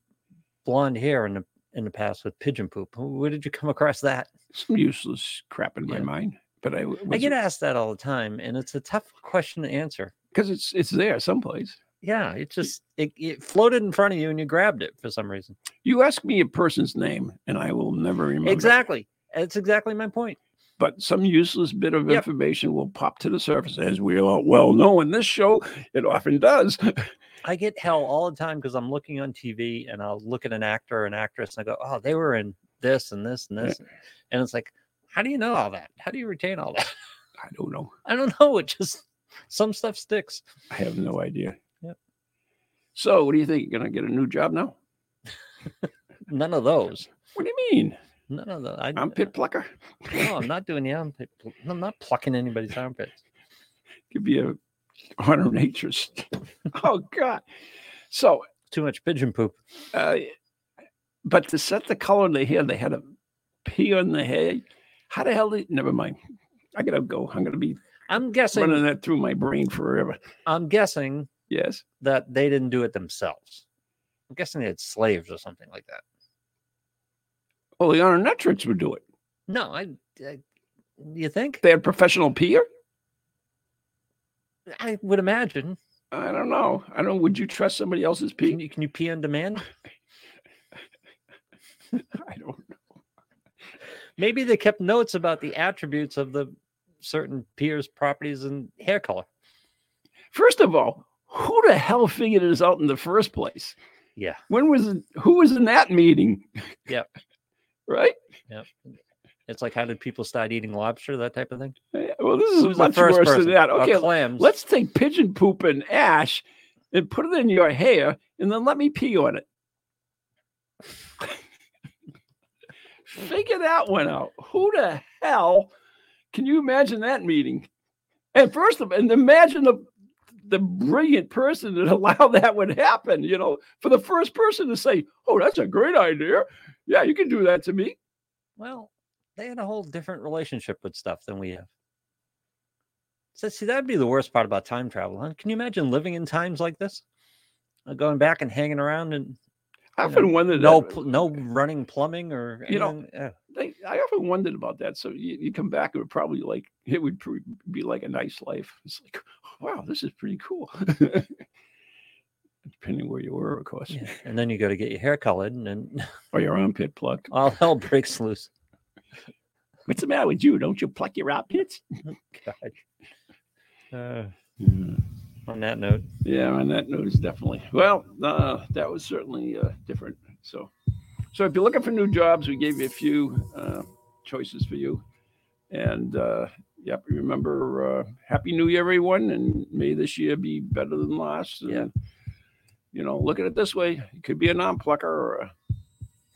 blonde hair in the in the past with pigeon poop. Where did you come across that? Some useless crap in my mind, but I I get asked that all the time, and it's a tough question to answer. because it's it's there someplace. Yeah, it just it, it floated in front of you and you grabbed it for some reason. You ask me a person's name, and I will never remember. Exactly. That's exactly my point. But some useless bit of Yep. information will pop to the surface, as we all well know in this show. It often does. I get hell all the time because I'm looking on TV and I'll look at an actor or an actress and I go, oh, they were in this and this and Yeah. this. And it's like, how do you know all that? How do you retain all that? I don't know. I don't know. It just, some stuff sticks. I have no idea. So, what do you think? You're gonna get a new job now? None of those. What do you mean? None of those. I, am pit plucker? No, I'm not doing the armpit. I'm not plucking anybody's armpits. Could be a honor natures. oh God. So, Too much pigeon poop. uh, but to set the color of the hair, they had to pee on the hair. How the hell did? Never mind. I gotta go. I'm gonna be I'm guessing. running that through my brain forever. I'm guessing Yes. that they didn't do it themselves. I'm guessing they had slaves or something like that. Well, the honor metrics would do it. No, I. I you think? They had professional peer. I would imagine. I don't know. I don't. Would you trust somebody else's pee? Can you, can you pee on demand? I don't know. Maybe they kept notes about the attributes of the certain peers' properties and hair color. First of all, who the hell figured this out in the first place? Yeah. When was it? Who was in that meeting? Yep. right. Yep. It's like how did people start eating lobster? That type of thing. Yeah, Well, this is Who's the much first worse person? than that. Oh, okay, clams. let's take pigeon poop and ash and put it in your hair, and then let me pee on it. Figure that one out. Who the hell can you imagine that meeting? And first of all, and imagine the the brilliant person that allowed that would happen. You know, for the first person to say, "Oh, that's a great idea. Yeah, you can do that to me." Well, they had a whole different relationship with stuff than we have. So, see, that'd be the worst part about time travel, huh? Can you imagine living in times like this? Going back and hanging around and I You know, often wondered. no, pl- no running plumbing or You know. Yeah. they, I often wondered about that. So you, you come back, it would probably like it would be like a nice life. It's like, wow, this is pretty cool. Depending where you were, of course, Yeah, and then you go to get your hair colored, and then or your armpit plucked. all hell breaks loose. What's the matter with you? Don't you pluck your armpits? God. Uh, Yeah. on that note, Yeah, on that note, is definitely well. Uh, that was certainly uh, different. So, so if you're looking for new jobs, we gave you a few uh, choices for you. And uh, yep, remember, uh, Happy New Year, everyone, and may this year be better than last. And, Yeah. You know, look at it this way: it could be a non-plucker or a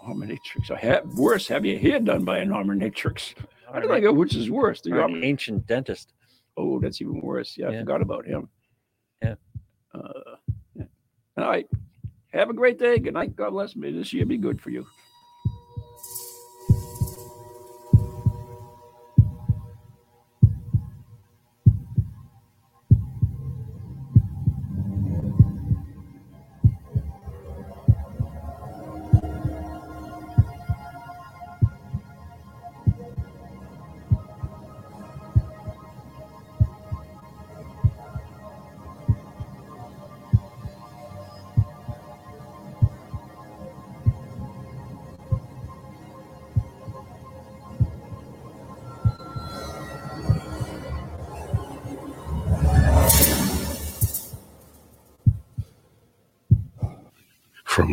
dominatrix. Or ha- worse, have your hair done by a dominatrix. I don't know which is worse. The an ancient dentist. Oh, that's even worse. Yeah, I forgot about him. Yeah. Uh, yeah. All right. Have a great day. Good night. God bless. May this year be good for you.